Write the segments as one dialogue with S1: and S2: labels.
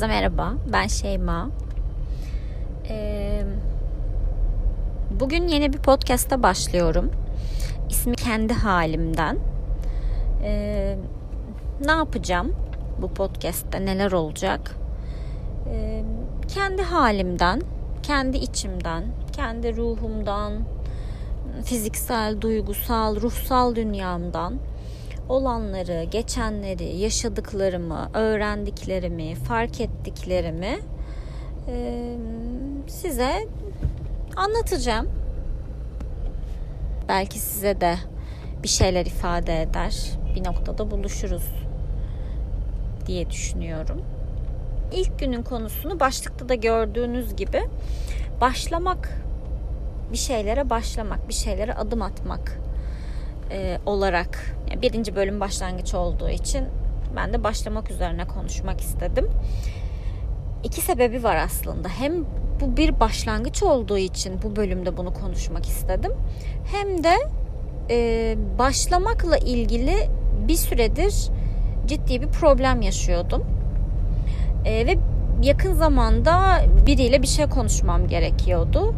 S1: Merhaba, ben Şeyma. Ee, bugün yeni bir podcast'a başlıyorum. İsmi Kendi Halimden. Ee, ne yapacağım bu podcast'te, neler olacak? Ee, kendi halimden, kendi içimden, kendi ruhumdan, fiziksel, duygusal, ruhsal dünyamdan olanları, geçenleri, yaşadıklarımı, öğrendiklerimi, fark ettiklerimi e, size anlatacağım. Belki size de bir şeyler ifade eder. Bir noktada buluşuruz diye düşünüyorum. İlk günün konusunu başlıkta da gördüğünüz gibi başlamak, bir şeylere başlamak, bir şeylere adım atmak e, olarak birinci bölüm başlangıç olduğu için ben de başlamak üzerine konuşmak istedim. İki sebebi var aslında. Hem bu bir başlangıç olduğu için bu bölümde bunu konuşmak istedim. Hem de e, başlamakla ilgili bir süredir ciddi bir problem yaşıyordum. E, ve yakın zamanda biriyle bir şey konuşmam gerekiyordu.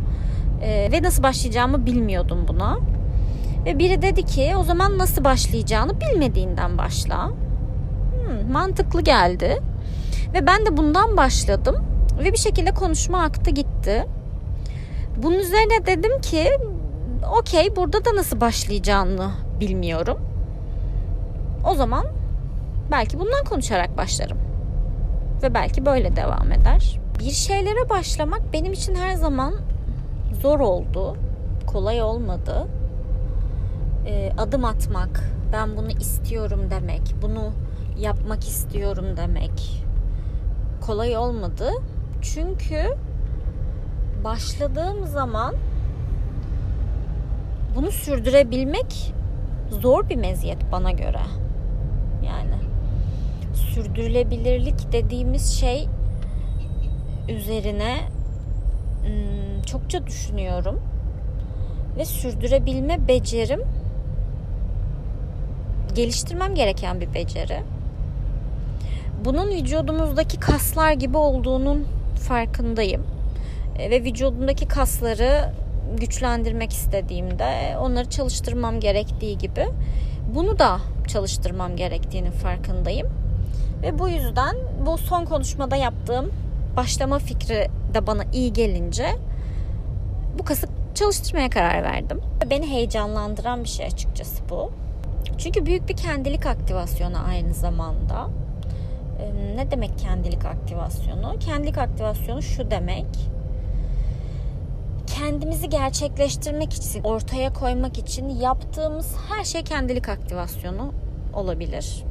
S1: E, ve nasıl başlayacağımı bilmiyordum buna. Ve biri dedi ki o zaman nasıl başlayacağını bilmediğinden başla. Hmm, mantıklı geldi. Ve ben de bundan başladım. Ve bir şekilde konuşma aktı gitti. Bunun üzerine dedim ki okey burada da nasıl başlayacağını bilmiyorum. O zaman belki bundan konuşarak başlarım. Ve belki böyle devam eder. Bir şeylere başlamak benim için her zaman zor oldu. Kolay olmadı e, adım atmak, ben bunu istiyorum demek, bunu yapmak istiyorum demek kolay olmadı. Çünkü başladığım zaman bunu sürdürebilmek zor bir meziyet bana göre. Yani sürdürülebilirlik dediğimiz şey üzerine çokça düşünüyorum ve sürdürebilme becerim geliştirmem gereken bir beceri. Bunun vücudumuzdaki kaslar gibi olduğunun farkındayım. E, ve vücudumdaki kasları güçlendirmek istediğimde onları çalıştırmam gerektiği gibi bunu da çalıştırmam gerektiğinin farkındayım. Ve bu yüzden bu son konuşmada yaptığım başlama fikri de bana iyi gelince bu kası çalıştırmaya karar verdim. Beni heyecanlandıran bir şey açıkçası bu. Çünkü büyük bir kendilik aktivasyonu aynı zamanda. Ne demek kendilik aktivasyonu? Kendilik aktivasyonu şu demek. Kendimizi gerçekleştirmek için, ortaya koymak için yaptığımız her şey kendilik aktivasyonu olabilir.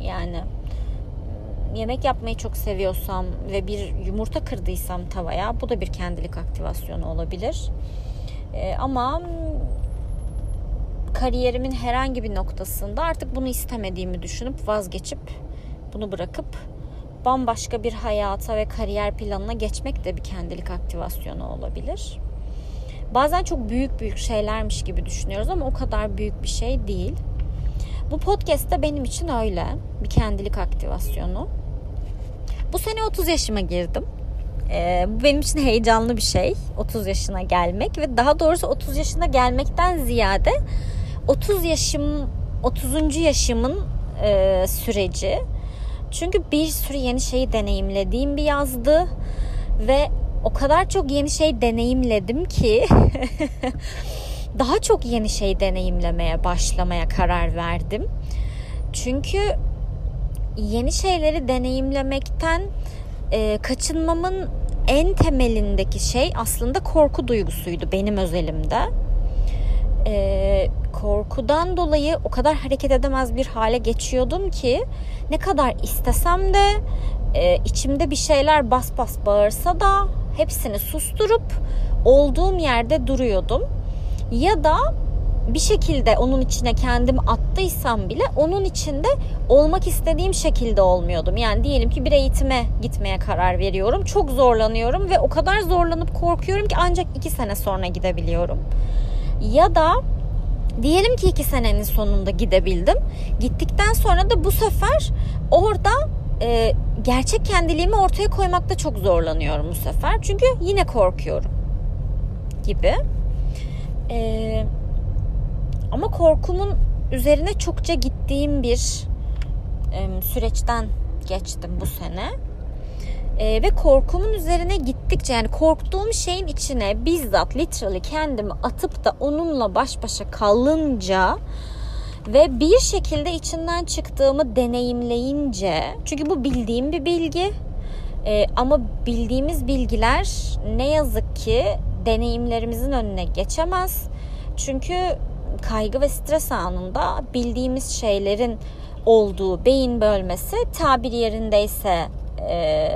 S1: Yani yemek yapmayı çok seviyorsam ve bir yumurta kırdıysam tavaya bu da bir kendilik aktivasyonu olabilir. Ama kariyerimin herhangi bir noktasında artık bunu istemediğimi düşünüp vazgeçip bunu bırakıp bambaşka bir hayata ve kariyer planına geçmek de bir kendilik aktivasyonu olabilir. Bazen çok büyük büyük şeylermiş gibi düşünüyoruz ama o kadar büyük bir şey değil. Bu podcast da benim için öyle. Bir kendilik aktivasyonu. Bu sene 30 yaşıma girdim. Ee, bu benim için heyecanlı bir şey. 30 yaşına gelmek ve daha doğrusu 30 yaşına gelmekten ziyade 30 yaşım 30. yaşımın e, süreci. Çünkü bir sürü yeni şeyi deneyimlediğim bir yazdı ve o kadar çok yeni şey deneyimledim ki daha çok yeni şey deneyimlemeye başlamaya karar verdim. Çünkü yeni şeyleri deneyimlemekten e, kaçınmamın en temelindeki şey aslında korku duygusuydu benim özelimde e, korkudan dolayı o kadar hareket edemez bir hale geçiyordum ki ne kadar istesem de e, içimde bir şeyler bas bas bağırsa da hepsini susturup olduğum yerde duruyordum. Ya da bir şekilde onun içine kendim attıysam bile onun içinde olmak istediğim şekilde olmuyordum. Yani diyelim ki bir eğitime gitmeye karar veriyorum. Çok zorlanıyorum ve o kadar zorlanıp korkuyorum ki ancak iki sene sonra gidebiliyorum. Ya da diyelim ki iki senenin sonunda gidebildim. Gittikten sonra da bu sefer orada e, gerçek kendiliğimi ortaya koymakta çok zorlanıyorum bu sefer. Çünkü yine korkuyorum gibi. Ee, ama korkumun üzerine çokça gittiğim bir e, süreçten geçtim bu sene. E, ve korkumun üzerine gittikçe yani korktuğum şeyin içine bizzat literally kendimi atıp da onunla baş başa kalınca ve bir şekilde içinden çıktığımı deneyimleyince çünkü bu bildiğim bir bilgi e, ama bildiğimiz bilgiler ne yazık ki deneyimlerimizin önüne geçemez. Çünkü kaygı ve stres anında bildiğimiz şeylerin olduğu beyin bölmesi tabir yerindeyse e,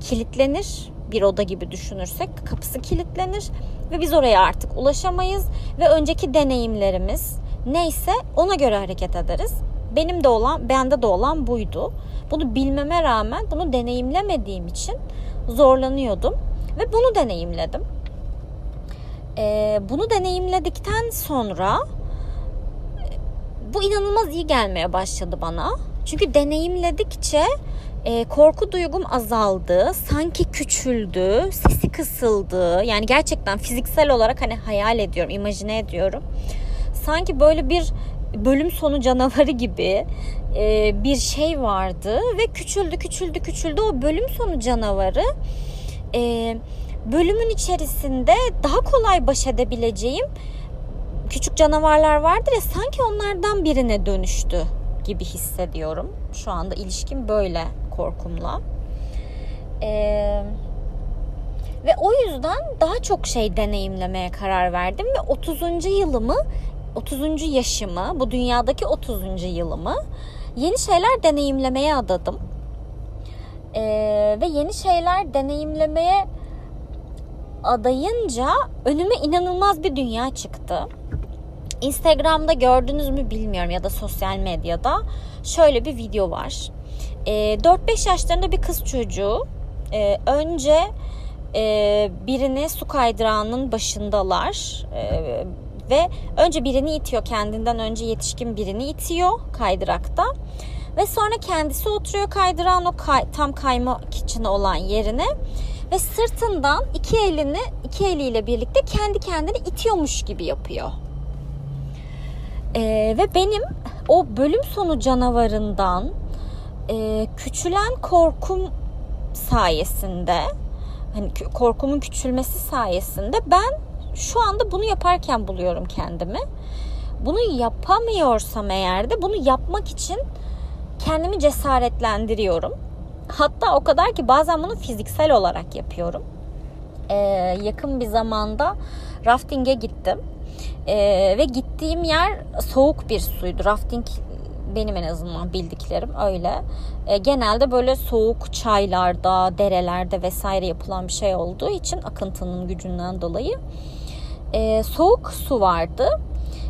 S1: kilitlenir. Bir oda gibi düşünürsek kapısı kilitlenir ve biz oraya artık ulaşamayız ve önceki deneyimlerimiz neyse ona göre hareket ederiz. Benim de olan, bende de olan buydu. Bunu bilmeme rağmen bunu deneyimlemediğim için zorlanıyordum ve bunu deneyimledim. Ee, bunu deneyimledikten sonra bu inanılmaz iyi gelmeye başladı bana. Çünkü deneyimledikçe e, korku duygum azaldı, sanki küçüldü, sesi kısıldı. Yani gerçekten fiziksel olarak hani hayal ediyorum, imajine ediyorum. Sanki böyle bir bölüm sonu canavarı gibi e, bir şey vardı ve küçüldü, küçüldü, küçüldü. O bölüm sonu canavarı e, bölümün içerisinde daha kolay baş edebileceğim küçük canavarlar vardır ya sanki onlardan birine dönüştü gibi hissediyorum. Şu anda ilişkim böyle korkumla. Ee, ve o yüzden daha çok şey deneyimlemeye karar verdim ve 30. yılımı 30. yaşımı bu dünyadaki 30. yılımı yeni şeyler deneyimlemeye adadım. Ee, ve yeni şeyler deneyimlemeye adayınca önüme inanılmaz bir dünya çıktı. Instagram'da gördünüz mü bilmiyorum ya da sosyal medyada şöyle bir video var. E, ee, 4-5 yaşlarında bir kız çocuğu. E, önce e, birini su kaydırağının başındalar. E, ve önce birini itiyor kendinden önce yetişkin birini itiyor kaydırakta. Ve sonra kendisi oturuyor kaydırağın o kay, tam kaymak için olan yerine. Ve sırtından iki elini iki eliyle birlikte kendi kendini itiyormuş gibi yapıyor. Ee, ve benim o bölüm sonu canavarından e, küçülen korkum sayesinde hani korkumun küçülmesi sayesinde ben şu anda bunu yaparken buluyorum kendimi. Bunu yapamıyorsam eğer de bunu yapmak için kendimi cesaretlendiriyorum. Hatta o kadar ki bazen bunu fiziksel olarak yapıyorum. Ee, yakın bir zamanda rafting'e gittim. Ee, ve gittiğim yer soğuk bir suydu. Rafting benim en azından bildiklerim öyle. E, genelde böyle soğuk çaylarda, derelerde vesaire yapılan bir şey olduğu için akıntının gücünden dolayı e, soğuk su vardı.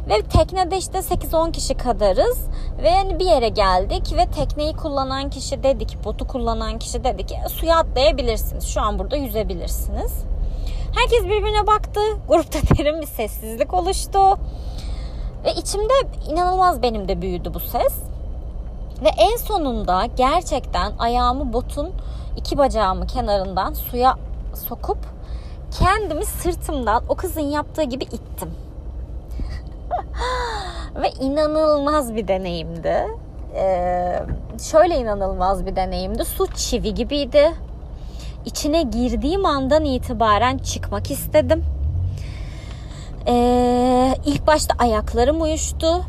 S1: Ve teknede işte 8-10 kişi kadarız. Ve yani bir yere geldik ve tekneyi kullanan kişi dedi ki, botu kullanan kişi dedi ki suya atlayabilirsiniz. Şu an burada yüzebilirsiniz. Herkes birbirine baktı. Grupta derin bir sessizlik oluştu. Ve içimde inanılmaz benim de büyüdü bu ses. Ve en sonunda gerçekten ayağımı botun iki bacağımı kenarından suya sokup kendimi sırtımdan o kızın yaptığı gibi ittim. Ve inanılmaz bir deneyimdi. Ee, şöyle inanılmaz bir deneyimdi. Su çivi gibiydi içine girdiğim andan itibaren çıkmak istedim. Ee, ilk başta ayaklarım uyuştu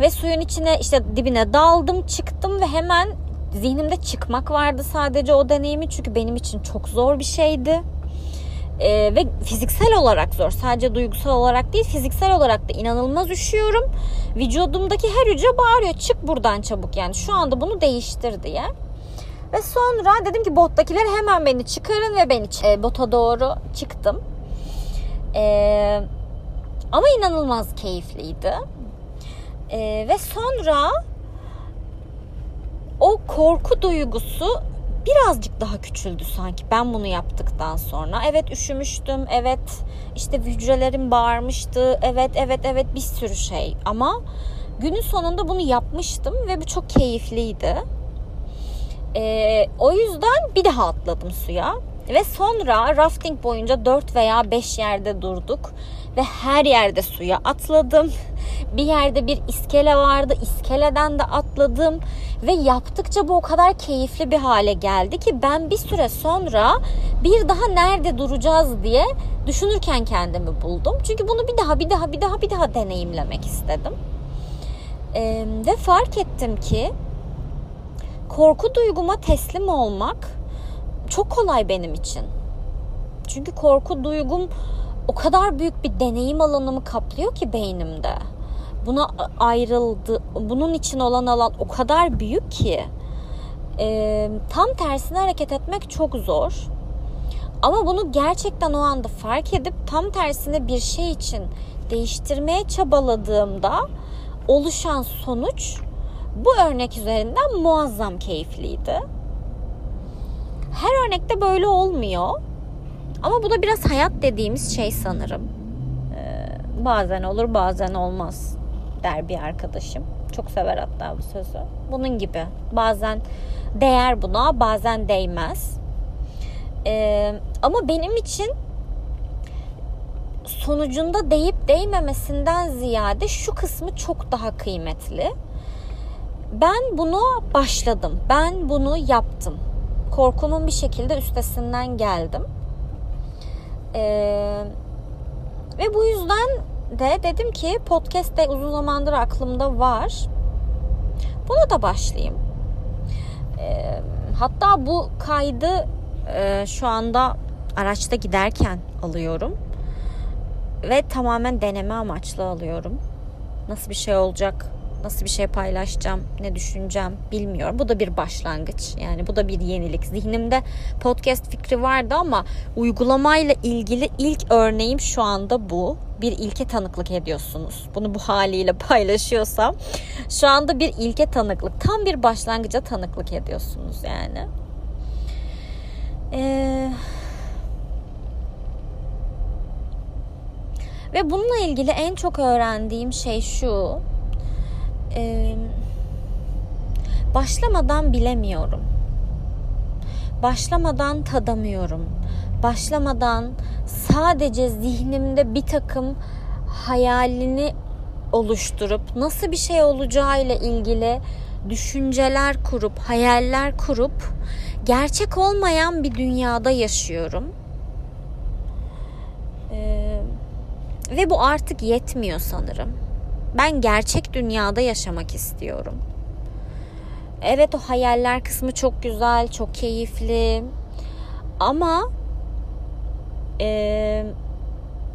S1: ve suyun içine işte dibine daldım çıktım ve hemen zihnimde çıkmak vardı sadece o deneyimi çünkü benim için çok zor bir şeydi. Ee, ve fiziksel olarak zor. Sadece duygusal olarak değil fiziksel olarak da inanılmaz üşüyorum. Vücudumdaki her hücre bağırıyor çık buradan çabuk yani şu anda bunu değiştir diye. Ve sonra dedim ki bottakiler hemen beni çıkarın ve beni e, bota doğru çıktım. E, ama inanılmaz keyifliydi. E, ve sonra o korku duygusu birazcık daha küçüldü sanki ben bunu yaptıktan sonra. Evet üşümüştüm, evet işte hücrelerim bağırmıştı, evet evet evet bir sürü şey ama günün sonunda bunu yapmıştım ve bu çok keyifliydi. E, o yüzden bir daha atladım suya. Ve sonra rafting boyunca 4 veya 5 yerde durduk. Ve her yerde suya atladım. Bir yerde bir iskele vardı. İskeleden de atladım. Ve yaptıkça bu o kadar keyifli bir hale geldi ki ben bir süre sonra bir daha nerede duracağız diye düşünürken kendimi buldum. Çünkü bunu bir daha bir daha bir daha bir daha deneyimlemek istedim. Ee, ve fark ettim ki korku duyguma teslim olmak çok kolay benim için. Çünkü korku duygum o kadar büyük bir deneyim alanımı kaplıyor ki beynimde. Buna ayrıldı, bunun için olan alan o kadar büyük ki e, tam tersine hareket etmek çok zor. Ama bunu gerçekten o anda fark edip tam tersine bir şey için değiştirmeye çabaladığımda oluşan sonuç bu örnek üzerinden muazzam keyifliydi. Her örnekte böyle olmuyor. Ama bu da biraz hayat dediğimiz şey sanırım. Ee, bazen olur bazen olmaz der bir arkadaşım. Çok sever hatta bu sözü. Bunun gibi. Bazen değer buna bazen değmez. Ee, ama benim için sonucunda değip değmemesinden ziyade şu kısmı çok daha kıymetli. Ben bunu başladım. Ben bunu yaptım. Korkumun bir şekilde üstesinden geldim. Ee, ve bu yüzden de dedim ki podcast de uzun zamandır aklımda var. Buna da başlayayım. Ee, hatta bu kaydı e, şu anda araçta giderken alıyorum. Ve tamamen deneme amaçlı alıyorum. Nasıl bir şey olacak nasıl bir şey paylaşacağım, ne düşüneceğim bilmiyorum. Bu da bir başlangıç. Yani bu da bir yenilik. Zihnimde podcast fikri vardı ama uygulamayla ilgili ilk örneğim şu anda bu. Bir ilke tanıklık ediyorsunuz. Bunu bu haliyle paylaşıyorsam şu anda bir ilke tanıklık, tam bir başlangıca tanıklık ediyorsunuz yani. Eee Ve bununla ilgili en çok öğrendiğim şey şu e, başlamadan bilemiyorum. Başlamadan tadamıyorum. Başlamadan sadece zihnimde bir takım hayalini oluşturup nasıl bir şey olacağıyla ilgili düşünceler kurup, hayaller kurup gerçek olmayan bir dünyada yaşıyorum. Ee, ve bu artık yetmiyor sanırım. Ben gerçek dünyada yaşamak istiyorum. Evet o hayaller kısmı çok güzel, çok keyifli. Ama e,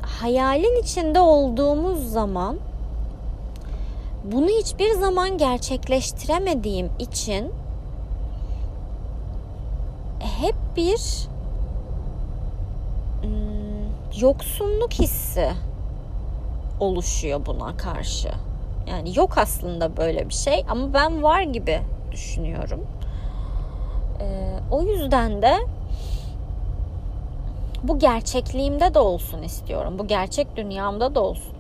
S1: hayalin içinde olduğumuz zaman bunu hiçbir zaman gerçekleştiremediğim için hep bir yoksunluk hissi oluşuyor buna karşı. Yani yok aslında böyle bir şey ama ben var gibi düşünüyorum. Ee, o yüzden de bu gerçekliğimde de olsun istiyorum. Bu gerçek dünyamda da olsun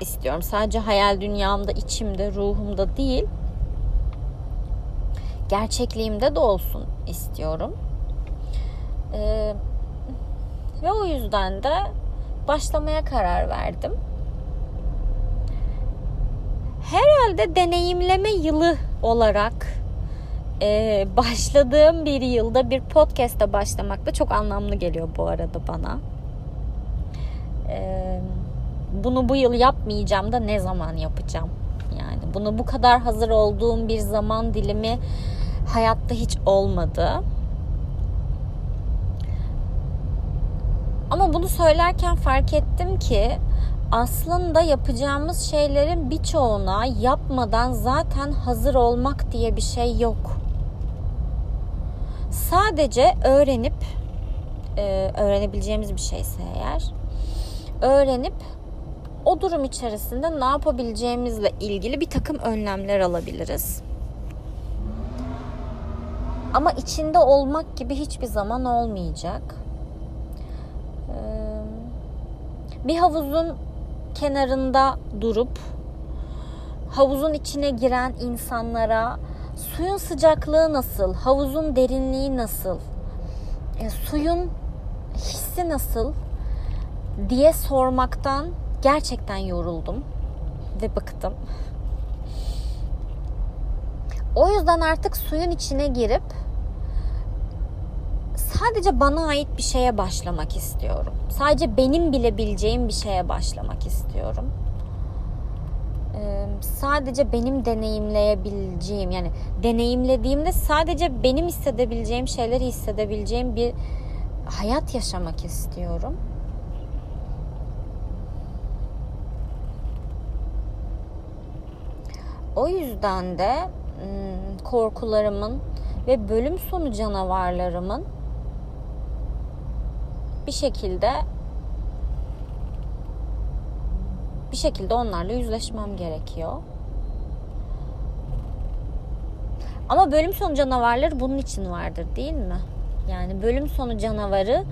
S1: istiyorum. Sadece hayal dünyamda, içimde, ruhumda değil. Gerçekliğimde de olsun istiyorum. Ee, ve o yüzden de başlamaya karar verdim herhalde deneyimleme yılı olarak e, başladığım bir yılda bir podcast'a başlamak da çok anlamlı geliyor bu arada bana. E, bunu bu yıl yapmayacağım da ne zaman yapacağım? Yani bunu bu kadar hazır olduğum bir zaman dilimi hayatta hiç olmadı. Ama bunu söylerken fark ettim ki aslında yapacağımız şeylerin birçoğuna yapmadan zaten hazır olmak diye bir şey yok. Sadece öğrenip e, öğrenebileceğimiz bir şeyse eğer öğrenip o durum içerisinde ne yapabileceğimizle ilgili bir takım önlemler alabiliriz. Ama içinde olmak gibi hiçbir zaman olmayacak. Bir havuzun kenarında durup havuzun içine giren insanlara suyun sıcaklığı nasıl, havuzun derinliği nasıl, e, suyun hissi nasıl? diye sormaktan gerçekten yoruldum ve bıktım. O yüzden artık suyun içine girip sadece bana ait bir şeye başlamak istiyorum. Sadece benim bilebileceğim bir şeye başlamak istiyorum. Ee, sadece benim deneyimleyebileceğim yani deneyimlediğimde sadece benim hissedebileceğim şeyleri hissedebileceğim bir hayat yaşamak istiyorum. O yüzden de hmm, korkularımın ve bölüm sonu canavarlarımın bir şekilde bir şekilde onlarla yüzleşmem gerekiyor. Ama bölüm sonu canavarları bunun için vardır değil mi? Yani bölüm sonu canavarı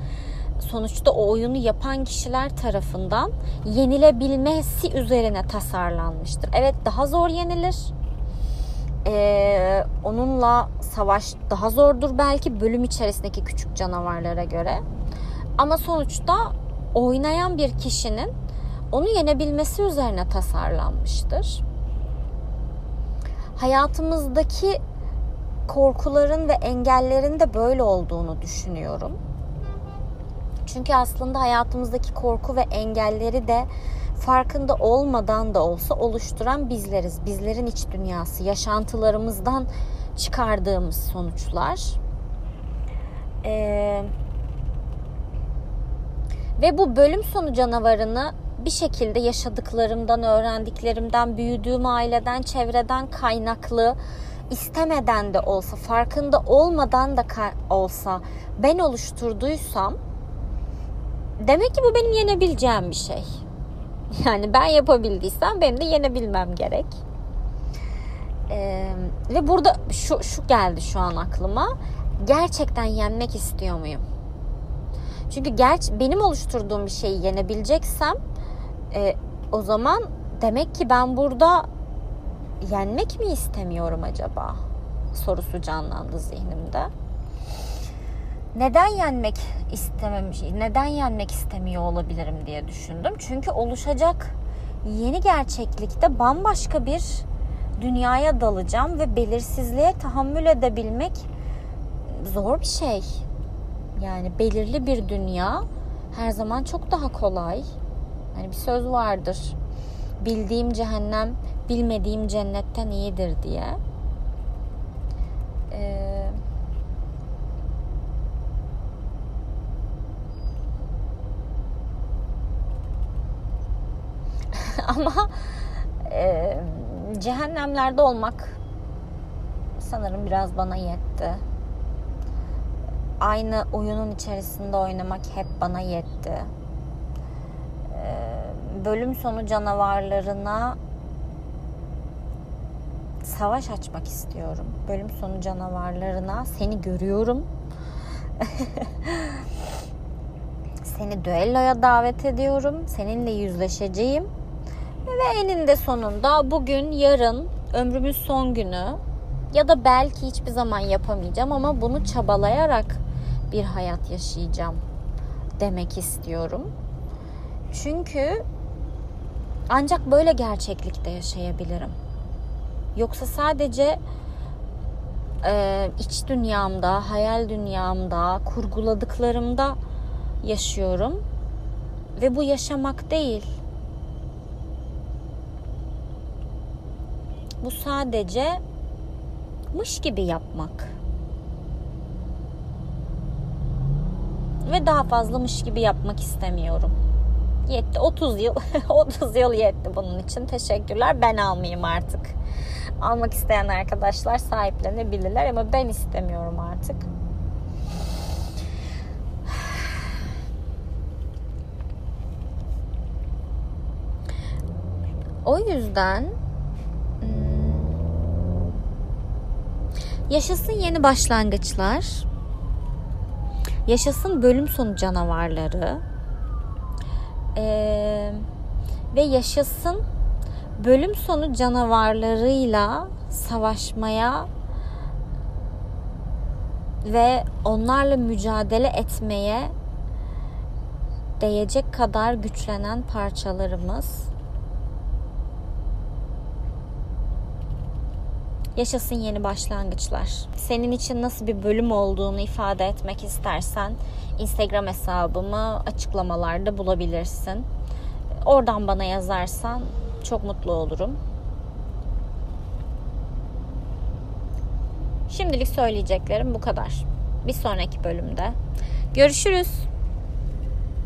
S1: sonuçta o oyunu yapan kişiler tarafından yenilebilmesi üzerine tasarlanmıştır. Evet daha zor yenilir. Ee, onunla savaş daha zordur belki bölüm içerisindeki küçük canavarlara göre. Ama sonuçta oynayan bir kişinin onu yenebilmesi üzerine tasarlanmıştır. Hayatımızdaki korkuların ve engellerin de böyle olduğunu düşünüyorum. Çünkü aslında hayatımızdaki korku ve engelleri de farkında olmadan da olsa oluşturan bizleriz. Bizlerin iç dünyası, yaşantılarımızdan çıkardığımız sonuçlar. Ee, ve bu bölüm sonu canavarını bir şekilde yaşadıklarımdan, öğrendiklerimden, büyüdüğüm aileden, çevreden kaynaklı istemeden de olsa, farkında olmadan da olsa ben oluşturduysam demek ki bu benim yenebileceğim bir şey. Yani ben yapabildiysem benim de yenebilmem gerek. Ee, ve burada şu, şu geldi şu an aklıma. Gerçekten yenmek istiyor muyum? Çünkü gerç benim oluşturduğum bir şeyi yenebileceksem e, o zaman demek ki ben burada yenmek mi istemiyorum acaba? Sorusu canlandı zihnimde. Neden yenmek istememiş, neden yenmek istemiyor olabilirim diye düşündüm. Çünkü oluşacak yeni gerçeklikte bambaşka bir dünyaya dalacağım ve belirsizliğe tahammül edebilmek zor bir şey. Yani belirli bir dünya her zaman çok daha kolay. Hani bir söz vardır. Bildiğim cehennem bilmediğim cennetten iyidir diye. Ee, ama e, cehennemlerde olmak sanırım biraz bana yetti. Aynı oyunun içerisinde oynamak hep bana yetti. Ee, bölüm sonu canavarlarına savaş açmak istiyorum. Bölüm sonu canavarlarına seni görüyorum. seni düelloya davet ediyorum. Seninle yüzleşeceğim. Ve eninde sonunda bugün, yarın, ömrümün son günü ya da belki hiçbir zaman yapamayacağım ama bunu çabalayarak bir hayat yaşayacağım demek istiyorum. Çünkü ancak böyle gerçeklikte yaşayabilirim. Yoksa sadece e, iç dünyamda, hayal dünyamda, kurguladıklarımda yaşıyorum. Ve bu yaşamak değil. Bu sadece mış gibi yapmak. Ve daha fazla mış gibi yapmak istemiyorum. Yetti 30 yıl 30 yıl yetti bunun için. Teşekkürler. Ben almayayım artık. Almak isteyen arkadaşlar sahiplenebilirler ama ben istemiyorum artık. O yüzden hmm, yaşasın yeni başlangıçlar. Yaşasın bölüm sonu canavarları. Ee, ve yaşasın bölüm sonu canavarlarıyla savaşmaya ve onlarla mücadele etmeye değecek kadar güçlenen parçalarımız Yaşasın yeni başlangıçlar. Senin için nasıl bir bölüm olduğunu ifade etmek istersen Instagram hesabımı açıklamalarda bulabilirsin. Oradan bana yazarsan çok mutlu olurum. Şimdilik söyleyeceklerim bu kadar. Bir sonraki bölümde görüşürüz.